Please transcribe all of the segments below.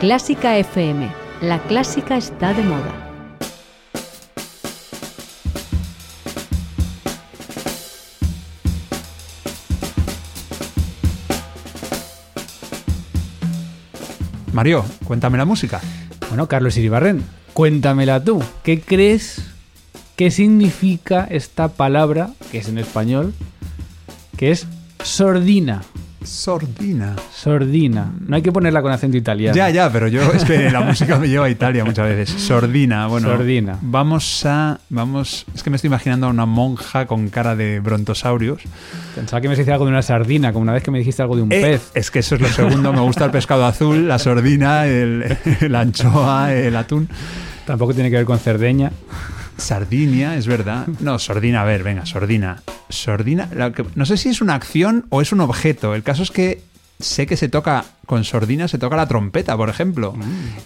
Clásica FM. La clásica está de moda. Mario, cuéntame la música. Bueno, Carlos Iribarren, cuéntamela tú. ¿Qué crees que significa esta palabra, que es en español, que es sordina? Sordina. Sordina. No hay que ponerla con acento italiano. Ya, ya, pero yo es que la música me lleva a Italia muchas veces. Sordina, bueno. Sordina. Vamos a. Vamos. Es que me estoy imaginando a una monja con cara de brontosaurios. Pensaba que me decía algo de una sardina, como una vez que me dijiste algo de un Eh, pez. Es que eso es lo segundo. Me gusta el pescado azul, la sordina, el, la anchoa, el atún. Tampoco tiene que ver con Cerdeña. Sardinia, es verdad. No, sordina, a ver, venga, sordina. Sordina, la que- no sé si es una acción o es un objeto. El caso es que sé que se toca, con sordina se toca la trompeta, por ejemplo.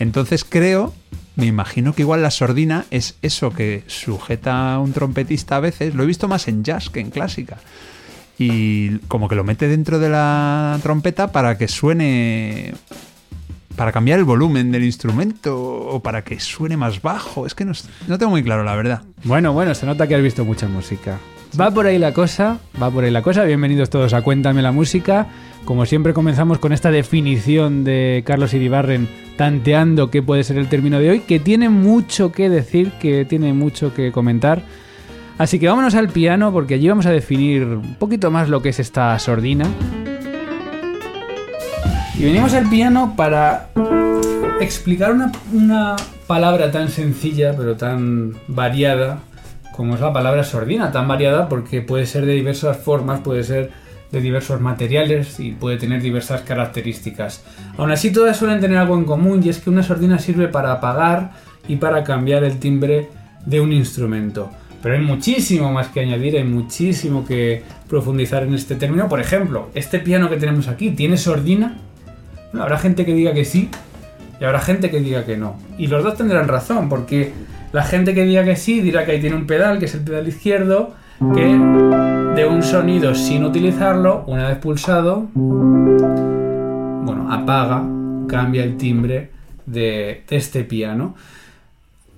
Entonces creo, me imagino que igual la sordina es eso que sujeta a un trompetista a veces. Lo he visto más en jazz que en clásica. Y como que lo mete dentro de la trompeta para que suene para cambiar el volumen del instrumento o para que suene más bajo. Es que no, no tengo muy claro, la verdad. Bueno, bueno, se nota que has visto mucha música. Va por ahí la cosa, va por ahí la cosa. Bienvenidos todos a Cuéntame la música. Como siempre comenzamos con esta definición de Carlos Iribarren tanteando qué puede ser el término de hoy, que tiene mucho que decir, que tiene mucho que comentar. Así que vámonos al piano porque allí vamos a definir un poquito más lo que es esta sordina. Y venimos al piano para explicar una, una palabra tan sencilla pero tan variada como es la palabra sordina, tan variada porque puede ser de diversas formas, puede ser de diversos materiales y puede tener diversas características. Aún así todas suelen tener algo en común y es que una sordina sirve para apagar y para cambiar el timbre de un instrumento. Pero hay muchísimo más que añadir, hay muchísimo que profundizar en este término. Por ejemplo, este piano que tenemos aquí, ¿tiene sordina? Habrá gente que diga que sí y habrá gente que diga que no. Y los dos tendrán razón, porque la gente que diga que sí dirá que ahí tiene un pedal, que es el pedal izquierdo, que de un sonido sin utilizarlo, una vez pulsado, bueno, apaga, cambia el timbre de, este piano.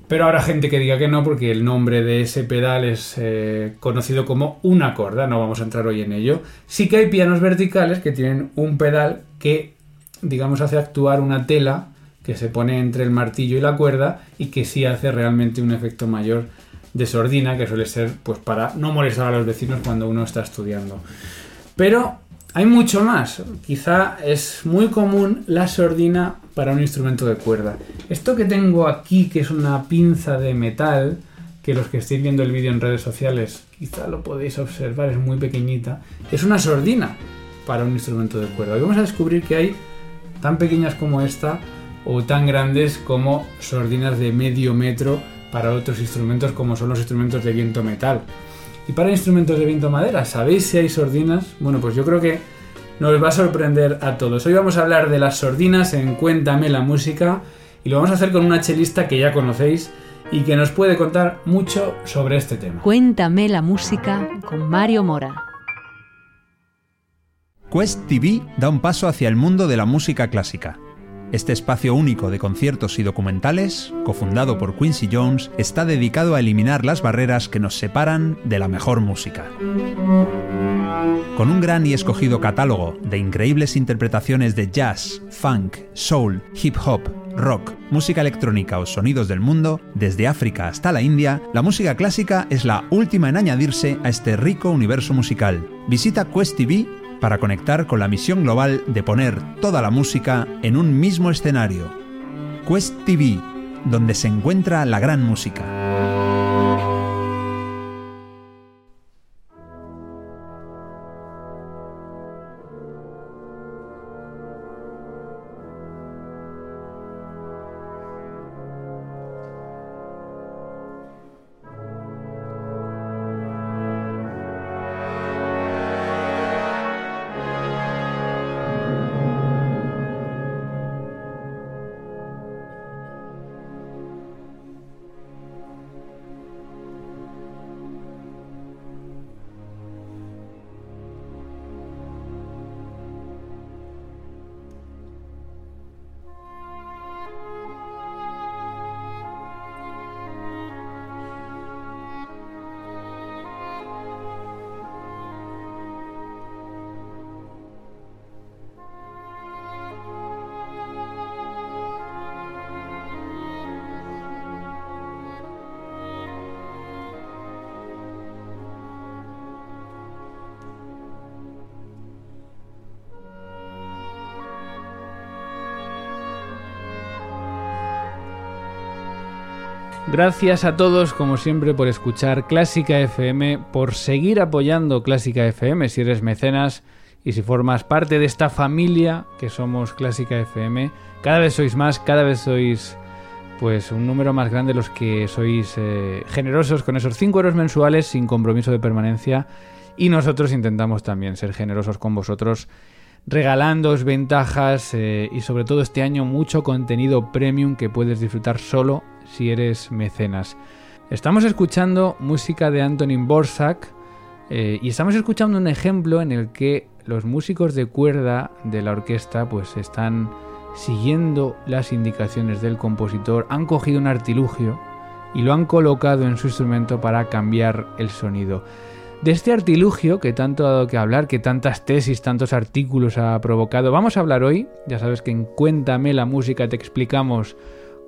Pero habrá gente que diga que no, porque el nombre de ese pedal es eh, conocido como una corda, no vamos a entrar hoy en ello. Sí que hay pianos verticales que tienen un pedal que, digamos, hace actuar una tela que se pone entre el martillo y la cuerda y que sí hace realmente un efecto mayor de sordina, que suele ser pues para no molestar a los vecinos cuando uno está estudiando. Pero hay mucho más. Quizá es muy común la sordina para un instrumento de cuerda. Esto que tengo aquí, que es una pinza de metal, que los que estéis viendo el vídeo en redes sociales quizá lo podéis observar, es muy pequeñita, es una sordina para un instrumento de cuerda. Y vamos a descubrir que hay tan pequeñas como esta o tan grandes como sordinas de medio metro para otros instrumentos como son los instrumentos de viento metal. Y para instrumentos de viento madera, ¿sabéis si hay sordinas? Bueno, pues yo creo que nos va a sorprender a todos. Hoy vamos a hablar de las sordinas en Cuéntame la música y lo vamos a hacer con una chelista que ya conocéis y que nos puede contar mucho sobre este tema. Cuéntame la música con Mario Mora. Quest TV da un paso hacia el mundo de la música clásica. Este espacio único de conciertos y documentales, cofundado por Quincy Jones, está dedicado a eliminar las barreras que nos separan de la mejor música. Con un gran y escogido catálogo de increíbles interpretaciones de jazz, funk, soul, hip hop, rock, música electrónica o sonidos del mundo, desde África hasta la India, la música clásica es la última en añadirse a este rico universo musical. Visita Quest TV para conectar con la misión global de poner toda la música en un mismo escenario. Quest TV, donde se encuentra la gran música. Gracias a todos, como siempre, por escuchar Clásica FM, por seguir apoyando Clásica FM si eres mecenas y si formas parte de esta familia que somos Clásica FM. Cada vez sois más, cada vez sois pues un número más grande los que sois eh, generosos con esos 5 euros mensuales sin compromiso de permanencia y nosotros intentamos también ser generosos con vosotros regalándoos ventajas eh, y sobre todo este año mucho contenido premium que puedes disfrutar solo si eres mecenas. Estamos escuchando música de Antonin Borsak eh, y estamos escuchando un ejemplo en el que los músicos de cuerda de la orquesta pues están siguiendo las indicaciones del compositor, han cogido un artilugio y lo han colocado en su instrumento para cambiar el sonido. De este artilugio que tanto ha dado que hablar, que tantas tesis, tantos artículos ha provocado, vamos a hablar hoy. Ya sabes que en Cuéntame la música te explicamos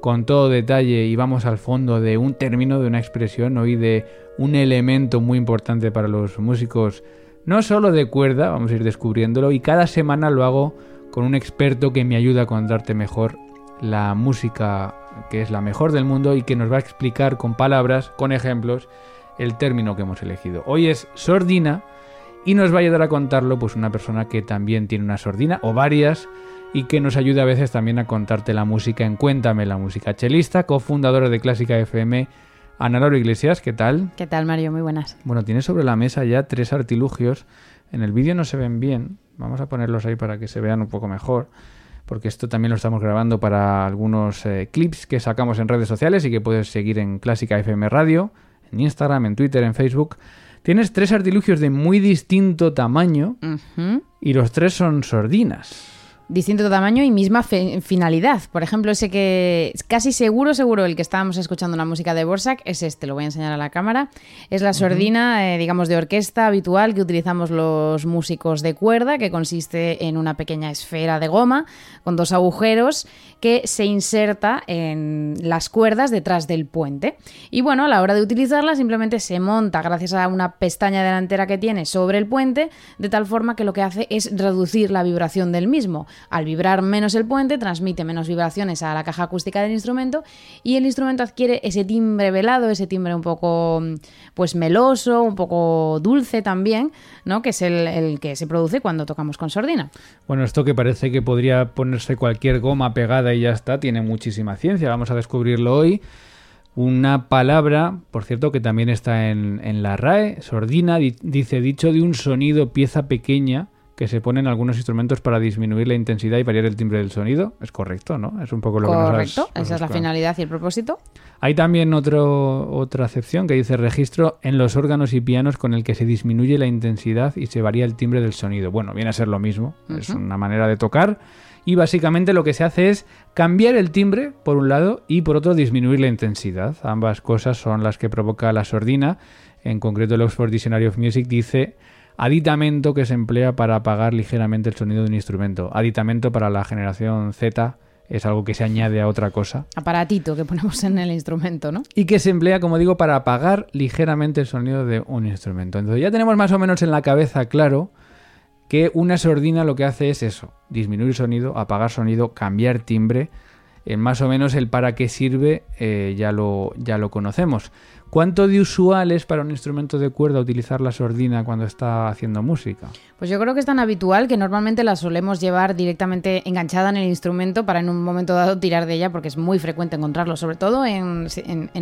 con todo detalle y vamos al fondo de un término, de una expresión, hoy de un elemento muy importante para los músicos, no solo de cuerda, vamos a ir descubriéndolo, y cada semana lo hago con un experto que me ayuda a contarte mejor la música que es la mejor del mundo y que nos va a explicar con palabras, con ejemplos, el término que hemos elegido. Hoy es sordina y nos va a ayudar a contarlo pues una persona que también tiene una sordina o varias y que nos ayuda a veces también a contarte la música en Cuéntame la música. Chelista, cofundadora de Clásica FM, Ana Laura Iglesias, ¿qué tal? ¿Qué tal, Mario? Muy buenas. Bueno, tienes sobre la mesa ya tres artilugios. En el vídeo no se ven bien. Vamos a ponerlos ahí para que se vean un poco mejor. Porque esto también lo estamos grabando para algunos eh, clips que sacamos en redes sociales y que puedes seguir en Clásica FM Radio, en Instagram, en Twitter, en Facebook. Tienes tres artilugios de muy distinto tamaño y los tres son sordinas distinto tamaño y misma finalidad. Por ejemplo, ese que casi seguro, seguro, el que estábamos escuchando la música de Borsak es este, lo voy a enseñar a la cámara. Es la sordina, eh, digamos, de orquesta habitual que utilizamos los músicos de cuerda, que consiste en una pequeña esfera de goma con dos agujeros que se inserta en las cuerdas detrás del puente. Y bueno, a la hora de utilizarla simplemente se monta gracias a una pestaña delantera que tiene sobre el puente, de tal forma que lo que hace es reducir la vibración del mismo. Al vibrar menos el puente, transmite menos vibraciones a la caja acústica del instrumento y el instrumento adquiere ese timbre velado, ese timbre un poco pues meloso, un poco dulce también, ¿no? que es el, el que se produce cuando tocamos con sordina. Bueno, esto que parece que podría ponerse cualquier goma pegada y ya está, tiene muchísima ciencia, vamos a descubrirlo hoy una palabra, por cierto, que también está en, en la RAE, sordina, dice dicho de un sonido, pieza pequeña, que se ponen algunos instrumentos para disminuir la intensidad y variar el timbre del sonido. Es correcto, ¿no? Es un poco lo que nos Correcto, esa es la finalidad y el propósito. Hay también otro, otra acepción que dice registro en los órganos y pianos con el que se disminuye la intensidad y se varía el timbre del sonido. Bueno, viene a ser lo mismo, es una manera de tocar y básicamente lo que se hace es cambiar el timbre por un lado y por otro disminuir la intensidad. Ambas cosas son las que provoca la sordina. En concreto el Oxford Dictionary of Music dice Aditamento que se emplea para apagar ligeramente el sonido de un instrumento. Aditamento para la generación Z es algo que se añade a otra cosa. Aparatito que ponemos en el instrumento, ¿no? Y que se emplea, como digo, para apagar ligeramente el sonido de un instrumento. Entonces ya tenemos más o menos en la cabeza claro que una sordina lo que hace es eso, disminuir sonido, apagar sonido, cambiar timbre. En más o menos el para qué sirve eh, ya, lo, ya lo conocemos. ¿Cuánto de usual es para un instrumento de cuerda utilizar la sordina cuando está haciendo música? Pues yo creo que es tan habitual que normalmente la solemos llevar directamente enganchada en el instrumento para en un momento dado tirar de ella porque es muy frecuente encontrarlo, sobre todo en,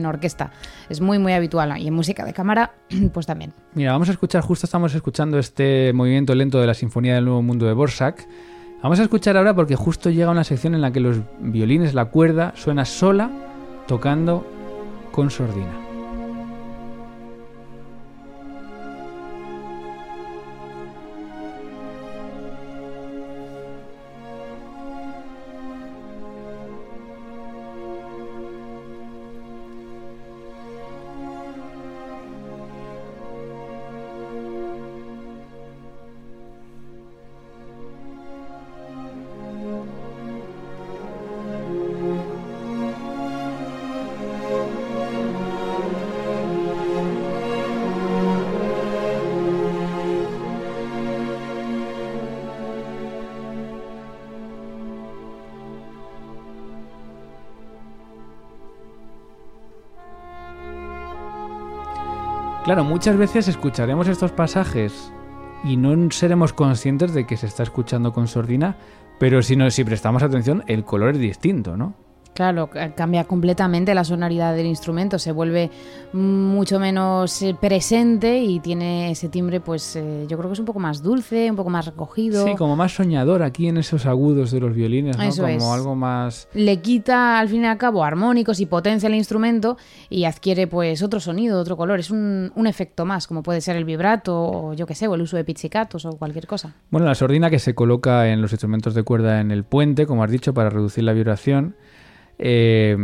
orquesta. Es muy, muy habitual y en música de cámara pues también. Mira, vamos a escuchar, justo estamos escuchando este movimiento lento de la Sinfonía del Nuevo Mundo de Borsak. Vamos a escuchar ahora porque justo llega una sección en la que los violines, la cuerda, suena sola tocando con sordina. Muchas veces escucharemos estos pasajes y no seremos conscientes de que se está escuchando con sordina, pero si, no, si prestamos atención, el color es distinto, ¿no? Claro, cambia completamente la sonoridad del instrumento, se vuelve mucho menos eh, presente y tiene ese timbre, pues eh, yo creo que es un poco más dulce, un poco más recogido. Sí, como más soñador aquí en esos agudos de los violines, ¿no? Eso como es. algo más. Le quita al fin y al cabo armónicos y potencia al instrumento y adquiere pues otro sonido, otro color. Es un, un efecto más, como puede ser el vibrato o yo qué sé, o el uso de pizzicatos o cualquier cosa. Bueno, la sordina que se coloca en los instrumentos de cuerda en el puente, como has dicho, para reducir la vibración. Eh,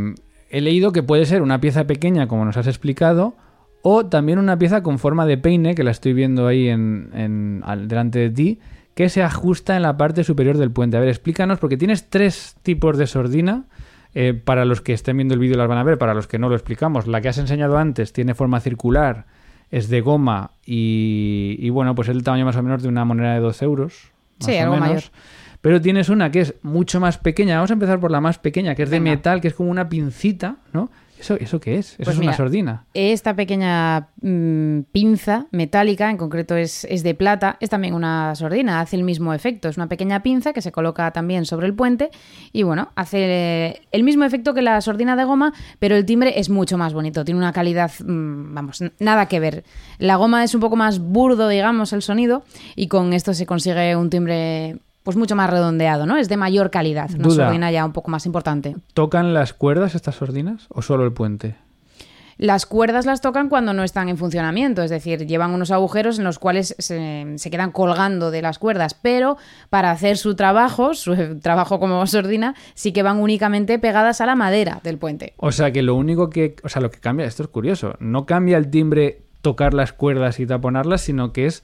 he leído que puede ser una pieza pequeña, como nos has explicado, o también una pieza con forma de peine, que la estoy viendo ahí en, en- al- delante de ti, que se ajusta en la parte superior del puente. A ver, explícanos, porque tienes tres tipos de sordina. eh, para los que estén viendo el vídeo las van a ver, para los que no lo explicamos. La que has enseñado antes tiene forma circular, es de goma y, y bueno, pues es el tamaño más o menos de una moneda de 2 euros. más Sí, o algo menos. mayor. Pero tienes una que es mucho más pequeña. Vamos a empezar por la más pequeña, que es de Venga. metal, que es como una pincita, ¿no? ¿Eso, eso qué es? Eso Pues es una sordina. Esta pequeña mm, pinza metálica, en concreto es, es de plata, es también una sordina, hace el mismo efecto. Es una pequeña pinza que se coloca también sobre el puente y bueno, hace eh, el mismo efecto que la sordina de goma, pero el timbre es mucho más bonito, tiene una calidad, mm, vamos, nada que ver. La goma es un poco más burdo, digamos, el sonido y con esto se consigue un timbre pues mucho más redondeado, ¿no? Es de mayor calidad, una Duda. sordina ya un poco más importante. ¿Tocan las cuerdas estas sordinas o solo el puente? Las cuerdas las tocan cuando no están en funcionamiento, es decir, llevan unos agujeros en los cuales se, se quedan colgando de las cuerdas, pero para hacer su trabajo, su trabajo como sordina, sí que van únicamente pegadas a la madera del puente. O sea que lo único que, o sea, lo que cambia, esto es curioso, no cambia el timbre tocar las cuerdas y taponarlas, sino que es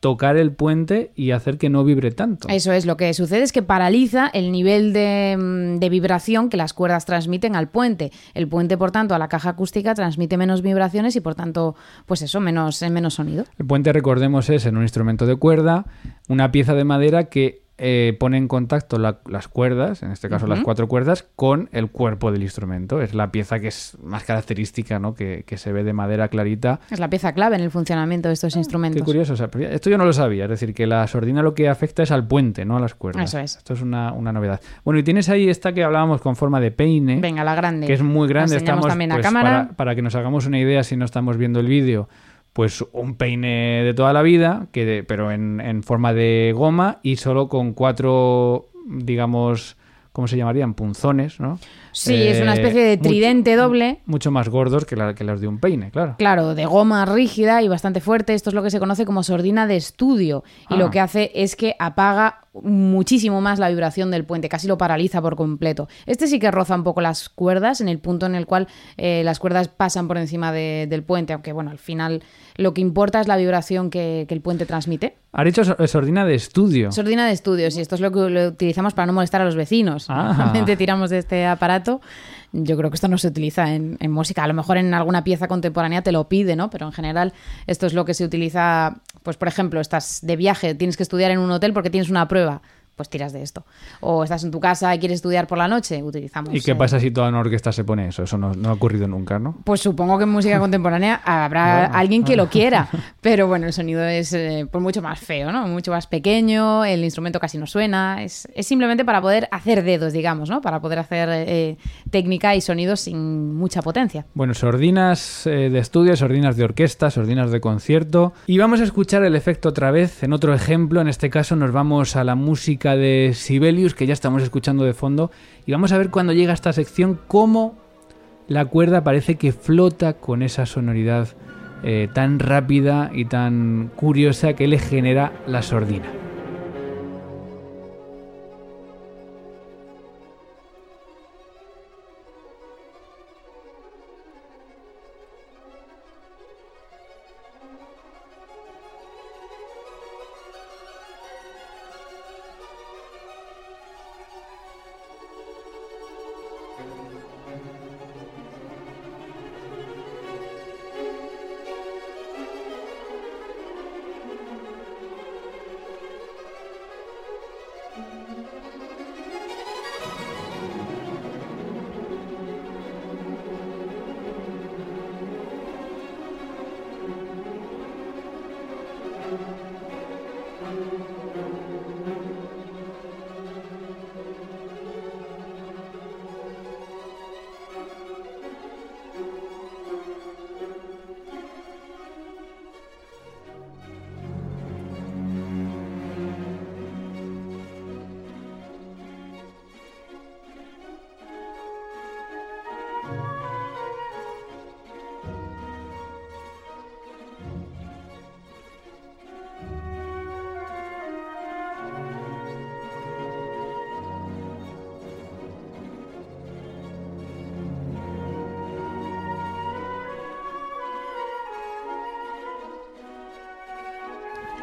tocar el puente y hacer que no vibre tanto. Eso es, lo que sucede es que paraliza el nivel de, mm, de vibración que las cuerdas transmiten al puente. El puente, por tanto, a la caja acústica transmite menos vibraciones y, por tanto, pues eso, menos, eh, menos sonido. El puente, recordemos, es en un instrumento de cuerda, una pieza de madera que eh, pone en contacto la- las cuerdas, en este caso las cuatro cuerdas, con el cuerpo del instrumento. Es la pieza que es más característica, ¿no? Que, que se ve de madera clarita. Es la pieza clave en el funcionamiento de estos Qué instrumentos. curioso. o sea, pero esto yo no lo sabía. Es decir, que la sordina lo que afecta es al puente, no a las cuerdas. Eso es. Esto es una, una novedad. Bueno, y tienes ahí esta que hablábamos con forma de peine. Venga, la grande. que es muy grande. Estamos, también a pues, cámara. Para, para que nos hagamos una idea si no estamos viendo el vídeo, pues un peine de toda la vida, que de- pero en, en forma de goma y solo con cuatro, digamos, ¿cómo se llamarían? Punzones, ¿no? Sí, es una Eh, especie de mucho- tridente doble. Mucho más gordos que, la, que las de un peine, claro. Claro, de goma rígida y bastante fuerte. Esto es lo que se conoce como sordina de estudio. Y Ah. lo que hace es que apaga muchísimo más la vibración del puente, casi lo paraliza por completo. Este sí que roza un poco las cuerdas, en el punto en el cual eh, las cuerdas pasan por encima de- del puente, aunque bueno, al final lo que importa es la vibración que, que el puente transmite. Has dicho so- sordina de estudio. Sordina de estudios, y esto es lo que lo utilizamos para no molestar a los vecinos. Ah. Normalmente tiramos de este aparato. Yo creo que esto no se utiliza en, en música. A lo mejor en alguna pieza contemporánea te lo pide, ¿no? Pero en general esto es lo que se utiliza, pues por ejemplo, estás de viaje, tienes que estudiar en un hotel porque tienes una prueba. Pues tiras de esto. O estás en tu casa y quieres estudiar por la noche, utilizamos. ¿Y qué eh, pasa si toda una orquesta se pone eso? Eso no, no ha ocurrido nunca, ¿no? Pues supongo que en música contemporánea habrá alguien que lo quiera, pero bueno, el sonido es eh, pues mucho más feo, ¿no? Mucho más pequeño, el instrumento casi no suena, es, es simplemente para poder hacer dedos, digamos, ¿no? Para poder hacer eh, técnica y sonidos sin mucha potencia. Bueno, sordinas eh, de estudio, sordinas de orquesta, sordinas de concierto. Y vamos a escuchar el efecto otra vez en otro ejemplo. En este caso nos vamos a la música de Sibelius, que ya estamos escuchando de fondo. Y vamos a ver cuando llega esta sección cómo la cuerda parece que flota con esa sonoridad eh, tan rápida y tan curiosa que le genera la sordina.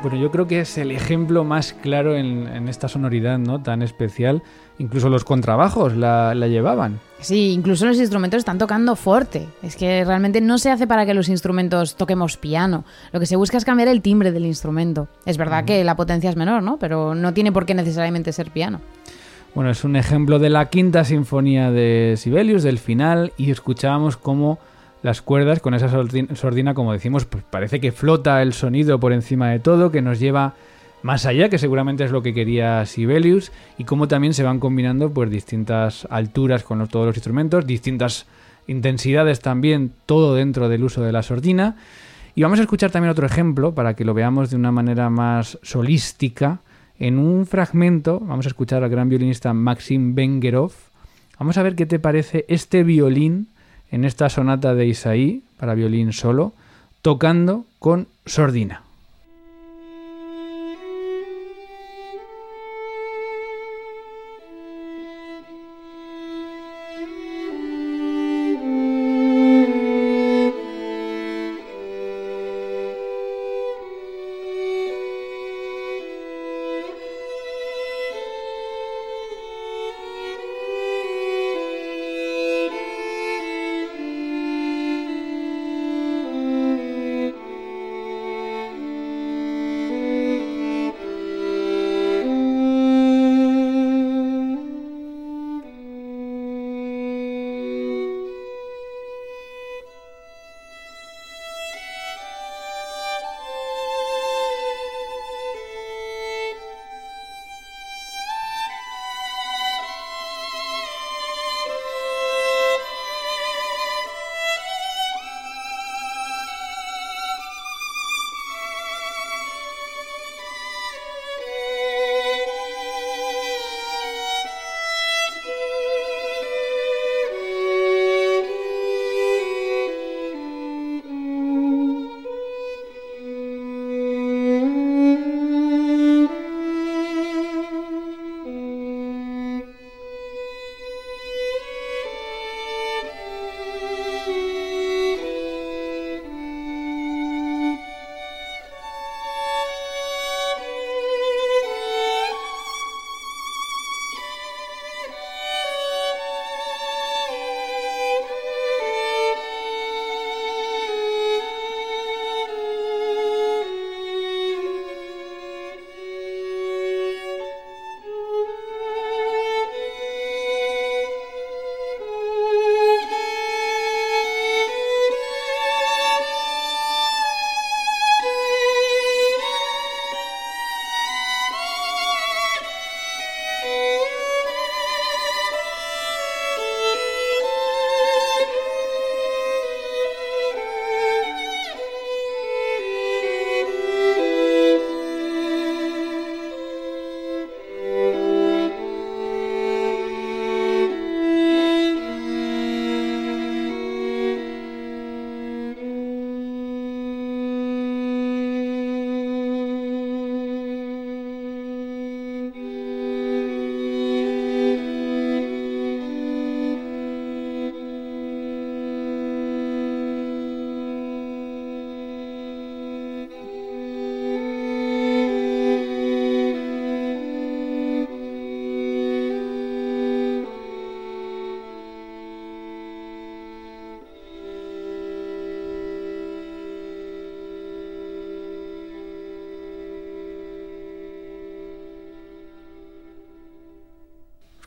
Bueno, yo creo que es el ejemplo más claro en, en esta sonoridad ¿no? tan especial. Incluso los contrabajos la, la, llevaban. Sí, incluso los instrumentos están tocando fuerte. Es que realmente no se hace para que los instrumentos toquemos piano. Lo que se busca es cambiar el timbre del instrumento. Es verdad que la potencia es menor, ¿no? Pero no tiene por qué necesariamente ser piano. Bueno, es un ejemplo de la quinta sinfonía de Sibelius, del final, y escuchábamos cómo las cuerdas con esa sordina, como decimos, pues parece que flota el sonido por encima de todo, que nos lleva más allá, que seguramente es lo que quería Sibelius, y cómo también se van combinando pues distintas alturas con todos los instrumentos, distintas intensidades también, todo dentro del uso de la sordina. Y vamos a escuchar también otro ejemplo para que lo veamos de una manera más solística. En un fragmento vamos a escuchar al gran violinista Maxim Bengerov. Vamos a ver qué te parece este violín en esta sonata de Isaí para violín solo, tocando con sordina.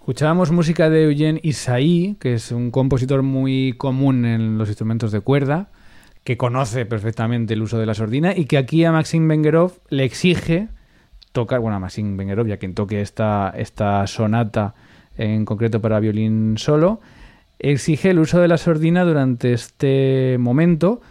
Escuchábamos música de Eugene Isaí, que es un compositor muy común en los instrumentos de cuerda, que conoce perfectamente el uso de la sordina y que aquí a Maxim Bengerov le exige tocar, bueno, a Maxim Bengerov, ya quien toque esta, esta sonata en concreto para violín solo, exige el uso de la sordina durante este momento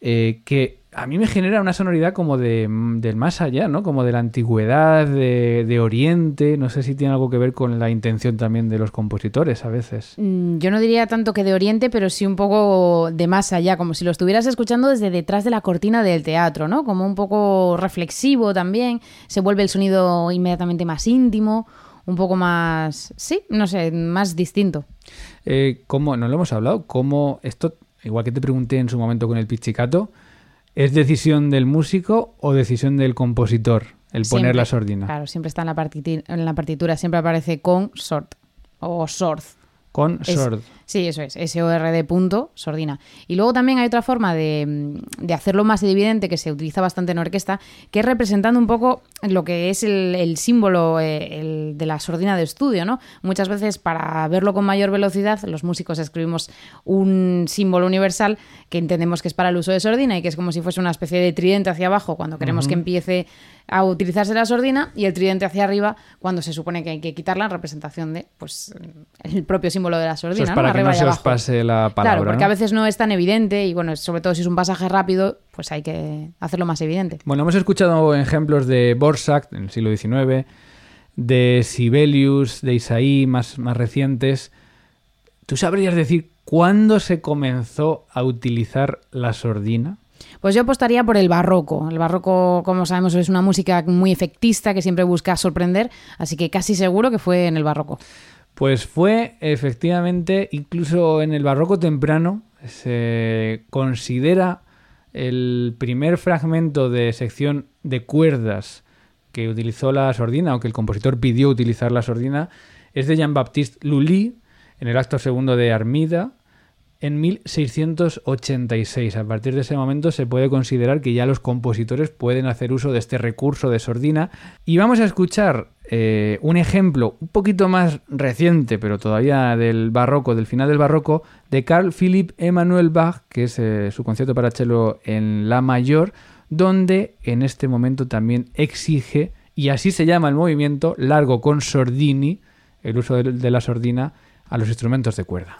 eh, que a mí me genera una sonoridad como de, del más allá, ¿no? Como de la antigüedad, de, de, Oriente. No sé si tiene algo que ver con la intención también de los compositores a veces. Yo no diría tanto que de Oriente, pero sí un poco de más allá, como si lo estuvieras escuchando desde detrás de la cortina del teatro, ¿no? Como un poco reflexivo también. Se vuelve el sonido inmediatamente más íntimo, un poco más, sí, no sé, más distinto. Eh, ¿Cómo, no lo hemos hablado? ¿Cómo esto, igual que te pregunté en su momento con el pizzicato, ¿Es decisión del músico o decisión del compositor el poner la sordina? Claro, siempre está en la, partiti- en la partitura, siempre aparece con sort o sord. Con Es- sord. Sí, eso es, S-O-R-D punto, sordina. Y luego también hay otra forma de, mm, de hacerlo más evidente, que se utiliza bastante en orquesta, que es representando un poco lo que es el, el símbolo eh, el de la sordina de estudio, ¿no? Muchas veces para verlo con mayor velocidad, los músicos escribimos un símbolo universal que entendemos que es para el uso de sordina y que es como si fuese una especie de tridente hacia abajo cuando queremos que empiece a utilizarse la sordina y el tridente hacia arriba cuando se supone que hay que quitarla en representación de pues el propio símbolo de la Eso sordina, ¿no? que no se os pase la palabra. Claro, porque ¿no? a veces no es tan evidente y bueno, sobre todo si es un pasaje rápido, pues hay que hacerlo más evidente. Bueno, hemos escuchado ejemplos de Borsak en el siglo XIX, de Sibelius, de Isaí, más, más recientes. ¿Tú sabrías decir cuándo se comenzó a utilizar la sordina? Pues yo apostaría por el barroco. El barroco, como sabemos, es una música muy efectista que siempre busca sorprender, así que casi seguro que fue en el barroco. Pues fue efectivamente, incluso en el barroco temprano, se considera el primer fragmento de sección de cuerdas que utilizó la sordina o que el compositor pidió utilizar la sordina es de Jean-Baptiste Lully en el acto segundo de Armida en 1686. A partir de ese momento se puede considerar que ya los compositores pueden hacer uso de este recurso de sordina. Y vamos a escuchar eh, un ejemplo un poquito más reciente, pero todavía del barroco, del final del barroco, de Carl Philipp Emanuel Bach, que es eh, su concierto para cello en La mayor, donde en este momento también exige, y así se llama el movimiento, largo con sordini, el uso de, de la sordina a los instrumentos de cuerda.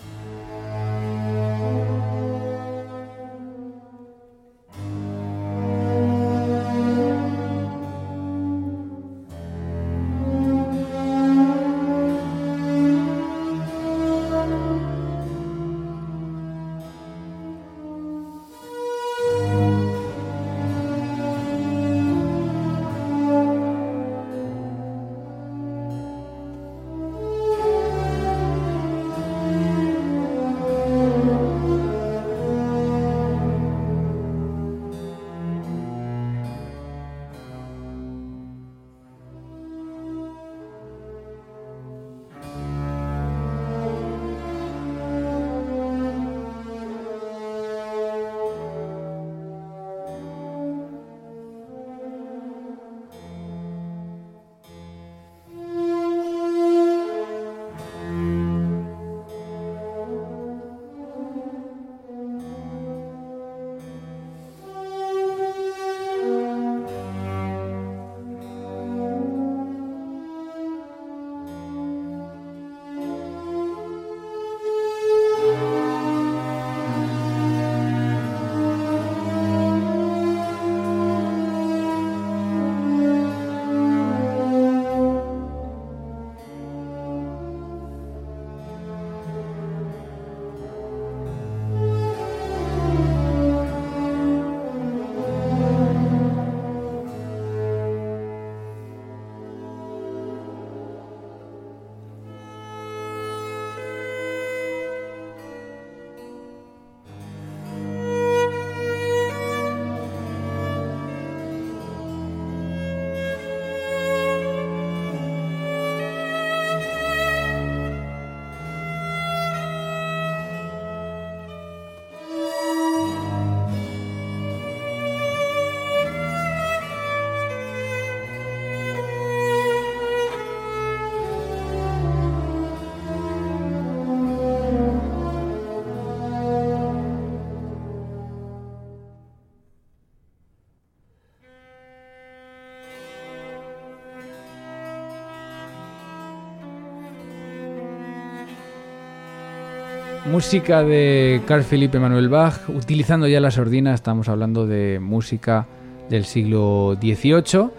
Música de Carl Philipp Emanuel Bach, utilizando ya la sordina, estamos hablando de música del siglo XVIII.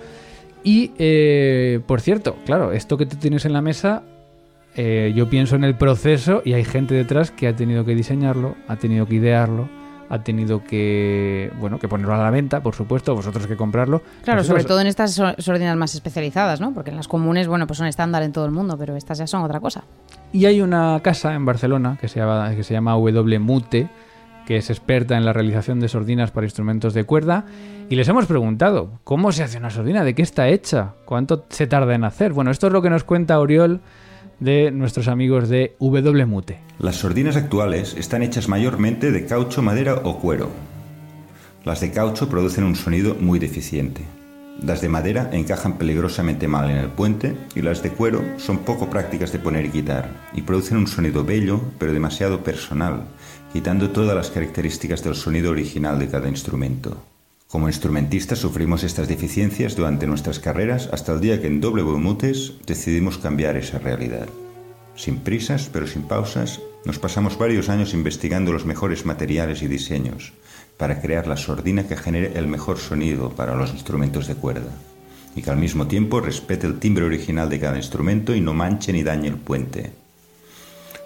Y, eh, por cierto, claro, esto que tú tienes en la mesa, eh, yo pienso en el proceso y hay gente detrás que ha tenido que diseñarlo, ha tenido que idearlo, ha tenido que, bueno, que ponerlo a la venta, por supuesto, vosotros que comprarlo. Claro, sobre todo en estas so- sordinas más especializadas, ¿no? Porque en las comunes, bueno, pues son estándar en todo el mundo, pero estas ya son otra cosa. Y hay una casa en Barcelona que se llama, que se llama W Mute que es experta en la realización de sordinas para instrumentos de cuerda, y les hemos preguntado, ¿cómo se hace una sordina? ¿De qué está hecha? ¿Cuánto se tarda en hacer? Bueno, esto es lo que nos cuenta Oriol de nuestros amigos de WMute. Las sordinas actuales están hechas mayormente de caucho, madera o cuero. Las de caucho producen un sonido muy deficiente. Las de madera encajan peligrosamente mal en el puente y las de cuero son poco prácticas de poner y quitar y producen un sonido bello pero demasiado personal, quitando todas las características del sonido original de cada instrumento. Como instrumentistas sufrimos estas deficiencias durante nuestras carreras hasta el día que en W Mutes decidimos cambiar esa realidad. Sin prisas, pero sin pausas, nos pasamos varios años investigando los mejores materiales y diseños para crear la sordina que genere el mejor sonido para los instrumentos de cuerda y que al mismo tiempo respete el timbre original de cada instrumento y no manche ni dañe el puente.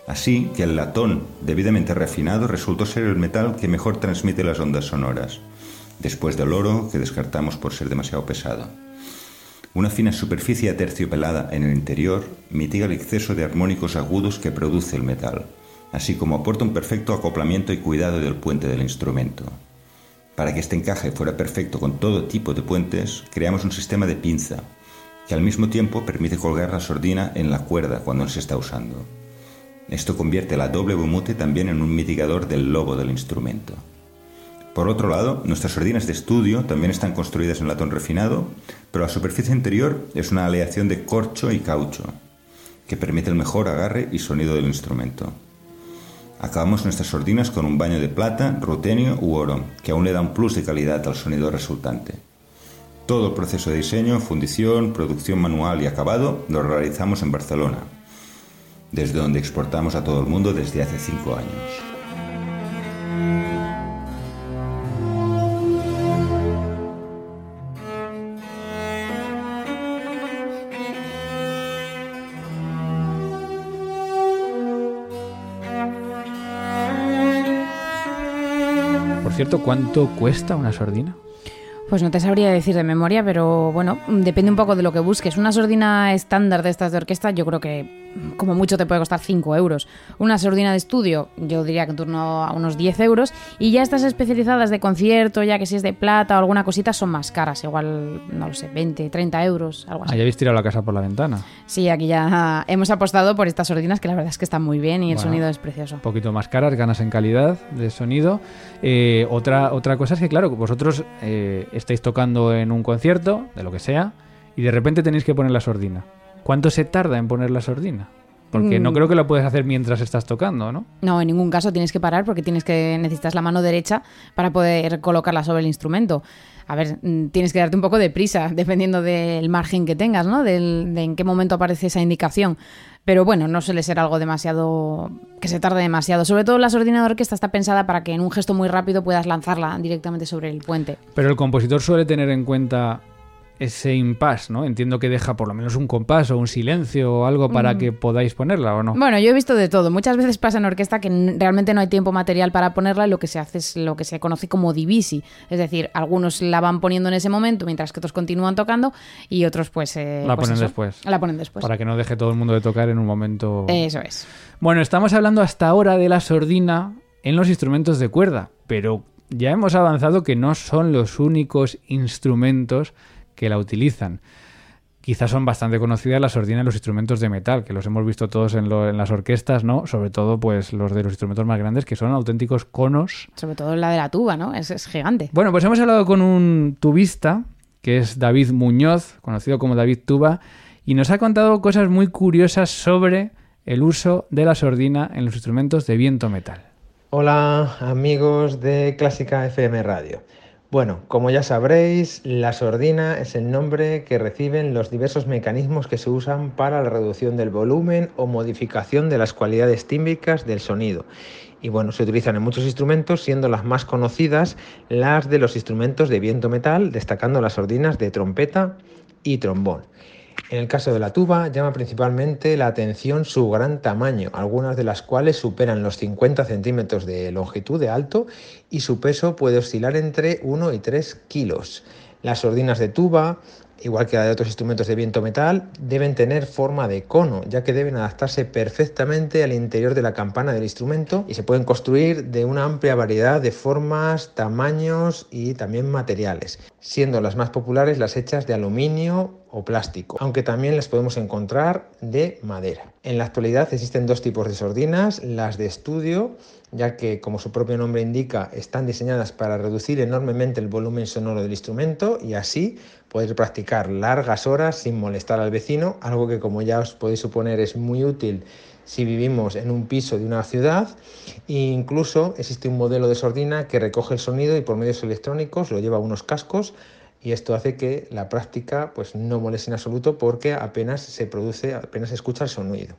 Así que el latón debidamente refinado resultó ser el metal que mejor transmite las ondas sonoras, después del oro que descartamos por ser demasiado pesado. Una fina superficie aterciopelada en el interior mitiga el exceso de armónicos agudos que produce el metal, así como aporta un perfecto acoplamiento y cuidado del puente del instrumento. Para que este encaje fuera perfecto con todo tipo de puentes, creamos un sistema de pinza, que al mismo tiempo permite colgar la sordina en la cuerda cuando se está usando. Esto convierte la doble bumute también en un mitigador del lobo del instrumento. Por otro lado, nuestras sordinas de estudio también están construidas en latón refinado, pero la superficie interior es una aleación de corcho y caucho, que permite el mejor agarre y sonido del instrumento. Acabamos nuestras sordinas con un baño de plata, rutenio u oro, que aún le da un plus de calidad al sonido resultante. Todo el proceso de diseño, fundición, producción manual y acabado lo realizamos en Barcelona, desde donde exportamos a todo el mundo desde hace cinco años. ¿Cuánto cuesta una sordina? Pues no te sabría decir de memoria, pero bueno, depende un poco de lo que busques. Una sordina estándar de estas de orquesta, yo creo que como mucho te puede costar 5 euros. Una sordina de estudio, yo diría que en torno a unos 10 euros. Y ya estas especializadas de concierto, ya que si es de plata o alguna cosita, son más caras. Igual, no lo sé, 20, 30 euros, algo así. Ahí habéis tirado la casa por la ventana. Sí, aquí ya hemos apostado por estas sordinas que la verdad es que están muy bien y el sonido es precioso. Un poquito más caras, ganas en calidad de sonido. Eh, otra, otra cosa es que, claro, vosotros eh, estáis tocando en un concierto, de lo que sea, y de repente tenéis que poner la sordina. ¿Cuánto se tarda en poner la sordina? Porque no mm. creo que lo puedes hacer mientras estás tocando, ¿no? No, en ningún caso tienes que parar porque tienes que necesitas la mano derecha para poder colocarla sobre el instrumento. A ver, mm, tienes que darte un poco de prisa dependiendo del margen que tengas, ¿no? de en qué momento aparece esa indicación. Pero bueno, no suele ser algo demasiado que se tarde demasiado. Sobre todo la sordina de orquesta está pensada para que en un gesto muy rápido puedas lanzarla directamente sobre el puente. Pero el compositor suele tener en cuenta ese impasse, ¿no? Entiendo que deja por lo menos un compás o un silencio o algo para que podáis ponerla, ¿o no? Bueno, yo he visto de todo. Muchas veces pasa en orquesta que realmente no hay tiempo material para ponerla y lo que se hace es lo que se conoce como divisi. Es decir, algunos la van poniendo en ese momento mientras que otros continúan tocando y otros pues... Eh, la pues ponen después. La ponen después. Para que no deje todo el mundo de tocar en un momento... Eso es. Bueno, estamos hablando hasta ahora de la sordina en los instrumentos de cuerda, pero ya hemos avanzado que no son los únicos instrumentos que la utilizan. Quizás son bastante conocidas las sordinas y los instrumentos de metal, que los hemos visto todos en, las orquestas, ¿no? Sobre todo, pues, los de los instrumentos más grandes, que son auténticos conos. Sobre todo la de la tuba, ¿no? Es, es gigante. Bueno, pues hemos hablado con un tubista, que es David Muñoz, conocido como David Tuba, y nos ha contado cosas muy curiosas sobre el uso de la sordina en los instrumentos de viento metal. Hola amigos de Clásica FM Radio. Bueno, como ya sabréis, la sordina es el nombre que reciben los diversos mecanismos que se usan para la reducción del volumen o modificación de las cualidades tímbricas del sonido. Y bueno, se utilizan en muchos instrumentos, siendo las más conocidas las de los instrumentos de viento metal, destacando las sordinas de trompeta y trombón. En el caso de la tuba llama principalmente la atención su gran tamaño, algunas de las cuales superan los 50 centímetros de longitud de alto y su peso puede oscilar entre 1 y 3 kilos. Las sordinas de tuba igual que la de otros instrumentos de viento metal, deben tener forma de cono, ya que deben adaptarse perfectamente al interior de la campana del instrumento y se pueden construir de una amplia variedad de formas, tamaños y también materiales, siendo las más populares las hechas de aluminio o plástico, aunque también las podemos encontrar de madera. En la actualidad existen dos tipos de sordinas, las de estudio, ya que como su propio nombre indica, están diseñadas para reducir enormemente el volumen sonoro del instrumento y así poder practicar largas horas sin molestar al vecino, algo que como ya os podéis suponer es muy útil si vivimos en un piso de una ciudad e incluso existe un modelo de sordina que recoge el sonido y por medios electrónicos lo lleva a unos cascos y esto hace que la práctica pues no moleste en absoluto porque apenas se produce, apenas se escucha el sonido.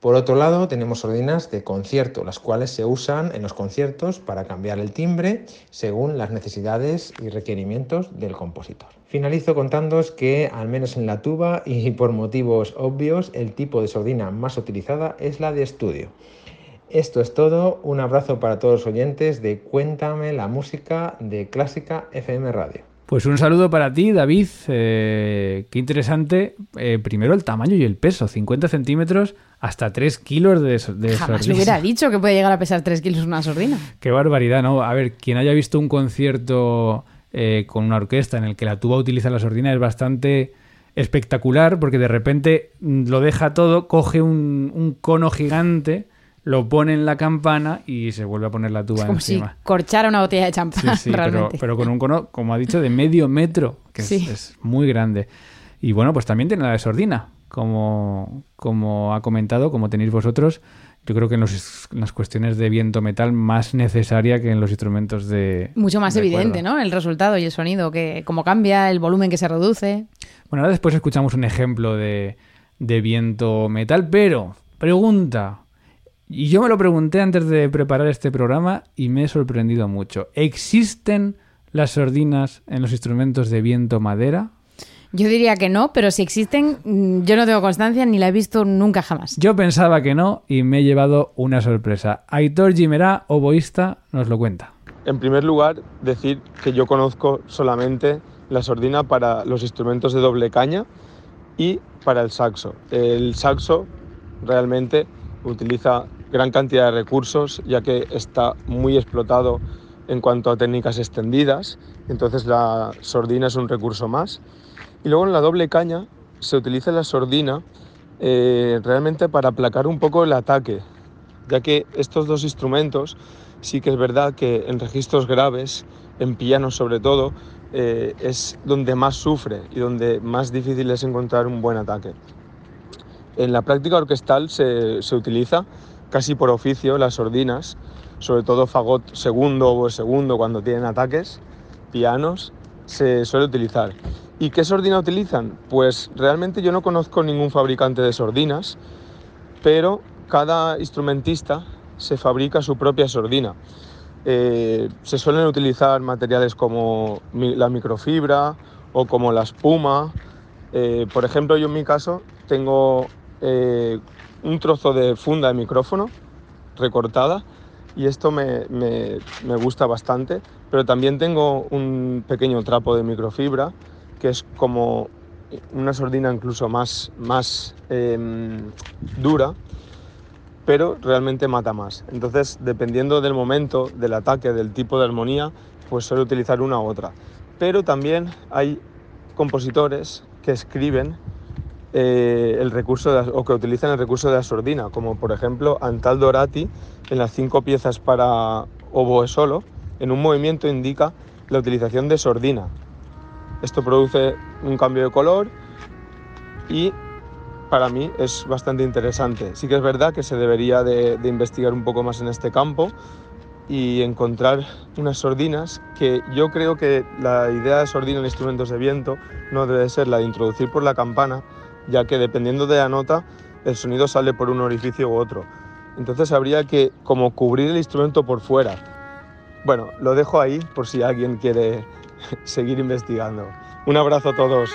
Por otro lado, tenemos sordinas de concierto, las cuales se usan en los conciertos para cambiar el timbre según las necesidades y requerimientos del compositor. Finalizo contándoos que, al menos en la tuba y por motivos obvios, el tipo de sordina más utilizada es la de estudio. Esto es todo, un abrazo para todos los oyentes de Cuéntame la música de Clásica FM Radio. Pues un saludo para ti, David. Eh, qué interesante. Eh, primero el tamaño y el peso. 50 centímetros hasta 3 kilos de, de Jamás me hubiera dicho que puede llegar a pesar 3 kilos una sordina. Qué barbaridad, ¿no? A ver, quien haya visto un concierto eh, con una orquesta en el que la tuba utiliza la sordina es bastante espectacular porque de repente mm, lo deja todo, coge un, un cono gigante lo pone en la campana y se vuelve a poner la tuba Es como encima. si corchara una botella de champán, Sí, sí, pero, realmente. pero con un cono, como ha dicho, de medio metro, que es- muy grande. Y bueno, pues también tiene la de sordina, como, como ha comentado, como tenéis vosotros. Yo creo que en, los- en las cuestiones de viento metal más necesaria que en los instrumentos de. Mucho más de evidente, cuerda. ¿no? El resultado y el sonido, que cómo cambia, el volumen que se reduce. Bueno, ahora después escuchamos un ejemplo de, de viento metal, pero, pregunta, y yo me lo pregunté antes de preparar este programa y me he sorprendido mucho. ¿Existen las sordinas en los instrumentos de viento madera? Yo diría que no, pero si existen, mm, yo no tengo constancia ni la he visto nunca jamás. Yo pensaba que no y me he llevado una sorpresa. Aitor Gimerá, oboísta, nos lo cuenta. En primer lugar, decir que yo conozco solamente la sordina para los instrumentos de doble caña y para el saxo. El saxo realmente utiliza gran cantidad de recursos ya que está muy explotado en cuanto a técnicas extendidas, entonces la sordina es un recurso más. Y luego en la doble caña se utiliza la sordina eh, realmente para aplacar un poco el ataque, ya que estos dos instrumentos sí que es verdad que en registros graves, en piano sobre todo, eh, es donde más sufre y donde más difícil es encontrar un buen ataque. En la práctica orquestal se, se utiliza casi por oficio las sordinas, sobre todo fagot segundo o segundo cuando tienen ataques, pianos, se suele utilizar. ¿Y qué sordina utilizan? Pues realmente yo no conozco ningún fabricante de sordinas, pero cada instrumentista se fabrica su propia sordina. Eh, se suelen utilizar materiales como la microfibra o como la espuma. Eh, por ejemplo, yo en mi caso tengo eh, un trozo de funda de micrófono recortada y esto me, me- me gusta bastante, pero también tengo un pequeño trapo de microfibra que es como una sordina incluso más, más em, dura pero realmente mata más. Entonces, dependiendo del momento, del ataque, del tipo de armonía, pues suele utilizar una u otra. Pero también hay compositores que escriben eh, el recurso de- o que utilizan el recurso de la sordina, como por ejemplo Antal Dorati en las cinco piezas para oboe solo, en un movimiento indica la utilización de sordina. Esto produce un cambio de color y para mí es bastante interesante. Sí que es verdad que se debería de, de investigar un poco más en este campo y encontrar unas sordinas que yo creo que la idea de sordina en instrumentos de viento no debe ser la de introducir por la campana, ya que dependiendo de la nota el sonido sale por un orificio u otro. Entonces habría que como cubrir el instrumento por fuera. Bueno, lo dejo ahí por si alguien quiere seguir investigando. Un abrazo a todos.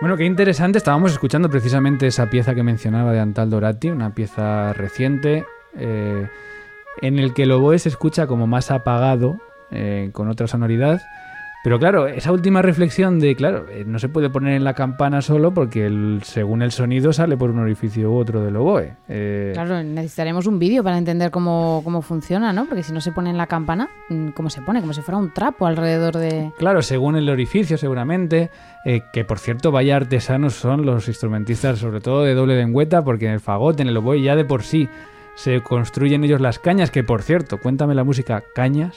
Bueno, qué interesante. Estábamos escuchando precisamente esa pieza que mencionaba de Antal Dorati, una pieza reciente, eh, en el que el oboe se escucha como más apagado, eh, con otra sonoridad. Pero claro, esa última reflexión de, claro, eh, no se puede poner en la campana solo porque el- según el sonido sale por un orificio u otro del oboe. Eh, Claro, necesitaremos un vídeo para entender cómo, cómo funciona, ¿no? Porque si no se pone en la campana, mm, ¿cómo se pone? Como si fuera un trapo alrededor de... Claro, según el orificio seguramente, eh, que por cierto vaya artesanos son los instrumentistas, sobre todo de doble lengüeta, porque en el fagot, en el oboe ya de por sí se construyen ellos las cañas, que por cierto, cuéntame la música, cañas.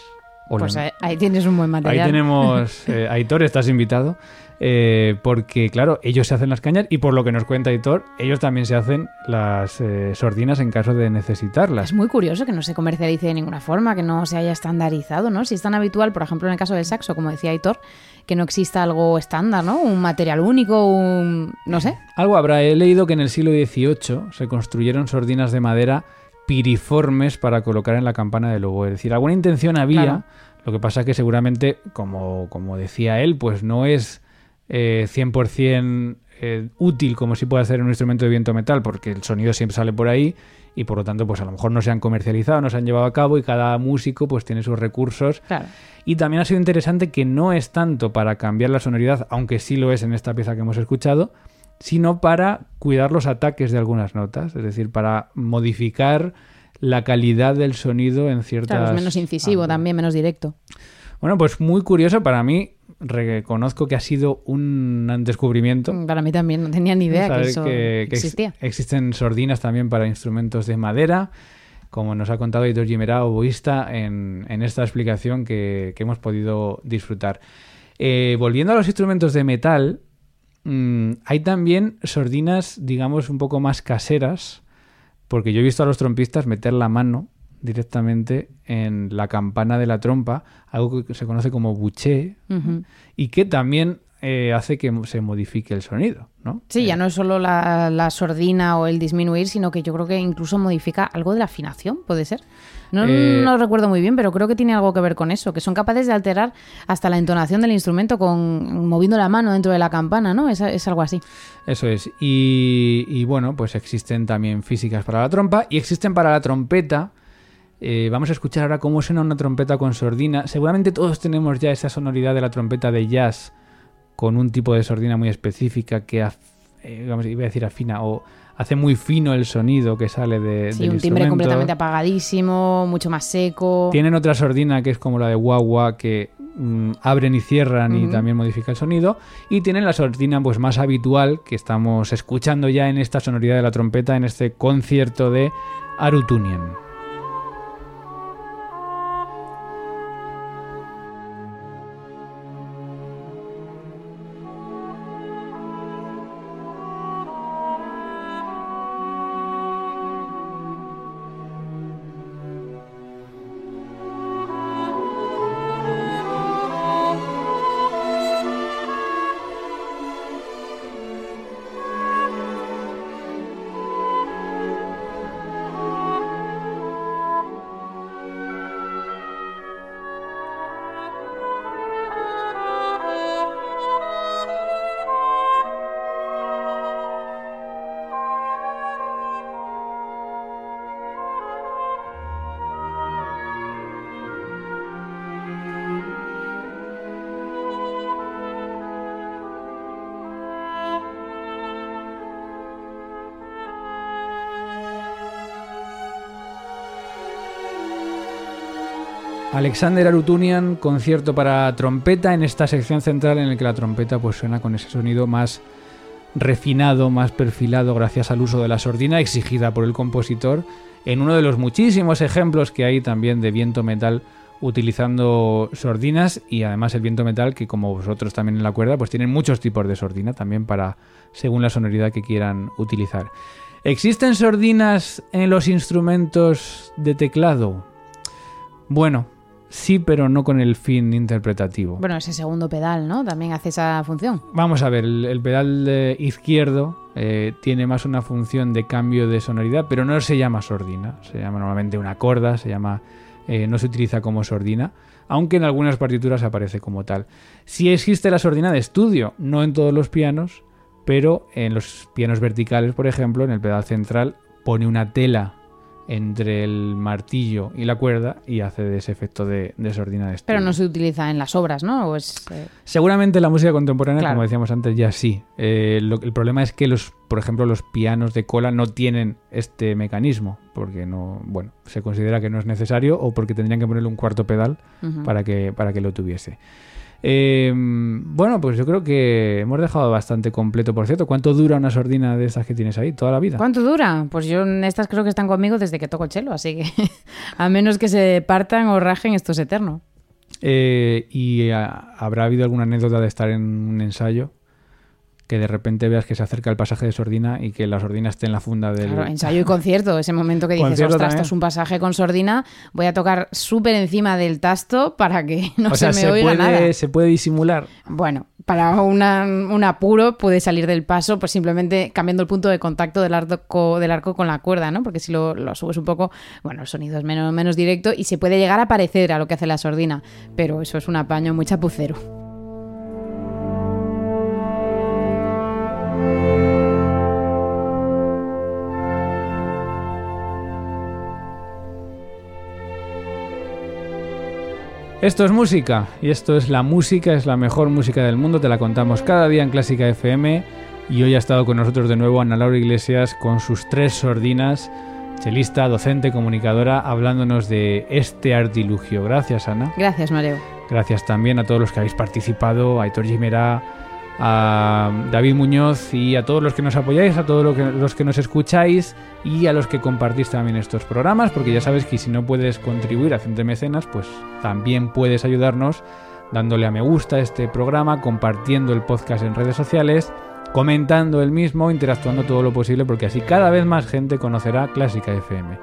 Pues ahí, ahí tienes un buen Ahí material. tenemos, eh, Aitor, estás invitado, eh, porque claro, ellos se hacen las cañas y por lo que nos cuenta Aitor, ellos también se hacen las eh, sordinas en caso de necesitarlas. Es muy curioso que no se comercialice de ninguna forma, que no se haya estandarizado, ¿no? Si es tan habitual, por ejemplo, en el caso del saxo, como decía Aitor, que no exista algo estándar, ¿no? Un material único, un... no sé. Algo habrá, he leído que en el siglo XVIII se construyeron sordinas de madera piriformes para colocar en la campana del oboe. Es decir, alguna intención había, Claro. lo que pasa que seguramente, como, como decía él, pues no es eh, 100% eh, útil como si puede hacer un instrumento de viento metal, porque el sonido siempre sale por ahí y por lo tanto pues a lo mejor no se han comercializado, no se han llevado a cabo y cada músico pues tiene sus recursos Claro. y también ha sido interesante que no es tanto para cambiar la sonoridad, aunque sí lo es en esta pieza que hemos escuchado, sino para cuidar los ataques de algunas notas, es decir, para modificar la calidad del sonido en ciertas... Claro, es menos incisivo también, menos directo. Bueno, pues muy curioso para mí, reconozco que ha sido un descubrimiento. Para mí también, no tenía ni idea que eso que- que ex- existía. existen sordinas también para instrumentos de madera, como nos ha contado Hitor Gimera, oboísta, en, en esta explicación que, que hemos podido disfrutar. Eh, volviendo a los instrumentos de metal, mm, hay también sordinas, digamos, un poco más caseras, porque yo he visto a los trompistas meter la mano directamente en la campana de la trompa, algo que se conoce como buché, y que también eh, hace que se modifique el sonido, ¿no? Sí, Eh, ya no es solo la, la sordina o el disminuir, sino que yo creo que incluso modifica algo de la afinación, ¿puede ser? No, Eh, no lo recuerdo muy bien, pero creo que tiene algo que ver con eso, que son capaces de alterar hasta la entonación del instrumento con moviendo la mano dentro de la campana, ¿no? Es, es algo así. Eso es. Y, y bueno, pues existen también físicas para la trompa y existen para la trompeta. Eh, vamos a escuchar ahora cómo suena una trompeta con sordina. Seguramente todos tenemos ya esa sonoridad de la trompeta de jazz con un tipo de sordina muy específica que, af- eh, vamos, iba a decir afina o hace muy fino el sonido que sale de, Sí, del un timbre completamente apagadísimo, mucho más seco. Tienen otra sordina que es como la de guagua que mm, abren y cierran y también modifica el sonido. Y tienen la sordina pues más habitual que estamos escuchando ya en esta sonoridad de la trompeta en este concierto de Arutunian. Alexander Arutunian, concierto para trompeta en esta sección central en la que la trompeta pues suena con ese sonido más refinado, más perfilado gracias al uso de la sordina exigida por el compositor en uno de los muchísimos ejemplos que hay también de viento metal utilizando sordinas y además el viento metal que como vosotros también en la cuerda pues tienen muchos tipos de sordina también para según la sonoridad que quieran utilizar. ¿Existen sordinas en los instrumentos de teclado? Bueno, sí, pero no con el fin interpretativo. Bueno, ese segundo pedal, ¿no? También hace esa función. Vamos a ver, el, el pedal de izquierdo eh, tiene más una función de cambio de sonoridad, pero no se llama sordina, se llama normalmente una corda, se llama, eh, no se utiliza como sordina, aunque en algunas partituras aparece como tal. Si existe la sordina de estudio, no en todos los pianos, pero en los pianos verticales, por ejemplo, en el pedal central pone una tela entre el martillo y la cuerda y hace de ese efecto de, de sordina de Pero no se utiliza en las obras, ¿no? ¿O es, eh, Seguramente la música contemporánea, Claro. como decíamos antes, ya sí. Eh, lo- el problema es que los, por ejemplo, los pianos de cola no tienen este mecanismo, porque no, bueno, se considera que no es necesario o porque tendrían que ponerle un cuarto pedal para que, para que lo tuviese. Eh, bueno, pues yo creo que hemos dejado bastante completo. Por cierto, ¿cuánto dura una sordina de estas que tienes ahí? ¿Toda la vida? ¿Cuánto dura? Pues yo en estas creo que están conmigo desde que toco el chelo, así que a menos que se partan o rajen, esto es eterno. Eh, ¿Y habrá habido alguna anécdota de estar en un ensayo que de repente veas que se acerca el pasaje de sordina y que la sordina esté en la funda del... Claro, ensayo y concierto, ese momento que dices, ostras, también. esto es un pasaje con sordina, voy a tocar súper encima del tasto para que no o sea, se me se, oiga nada. puede, se puede disimular. Bueno, para una- un apuro puede salir del paso, pues simplemente cambiando el punto de contacto del arco, del arco con la cuerda, ¿no? Porque si lo, lo subes un poco, bueno, el sonido es menos, menos directo y se puede llegar a parecer a lo que hace la sordina, pero eso es un apaño muy chapucero. Esto es música y esto es la música, es la mejor música del mundo, te la contamos cada día en Clásica FM y hoy ha estado con nosotros de nuevo Ana Laura Iglesias con sus tres sordinas, chelista, docente, comunicadora, hablándonos de este artilugio. Gracias Ana. Gracias, Mareo. Gracias también a todos los que habéis participado, a Aitor Gimera, a David Muñoz y a todos los que nos apoyáis, a todos los que nos escucháis y a los que compartís también estos programas, porque ya sabes que si no puedes contribuir haciendo mecenas, pues también puedes ayudarnos dándole a me gusta a este programa, compartiendo el podcast en redes sociales, comentando el mismo, interactuando todo lo posible, porque así cada vez más gente conocerá Clásica FM.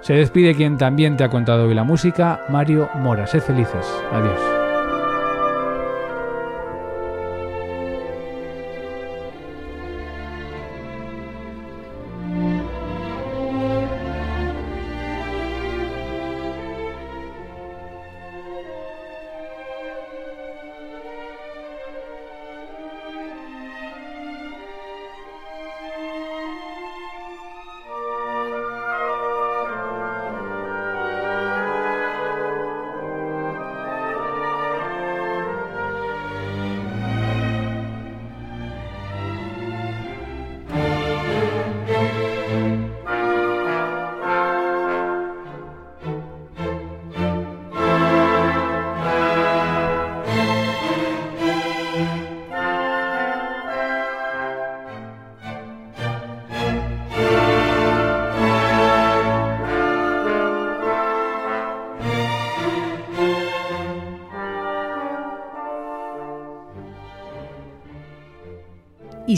Se despide quien también te ha contado hoy la música, Mario Mora. Sed felices. Adiós.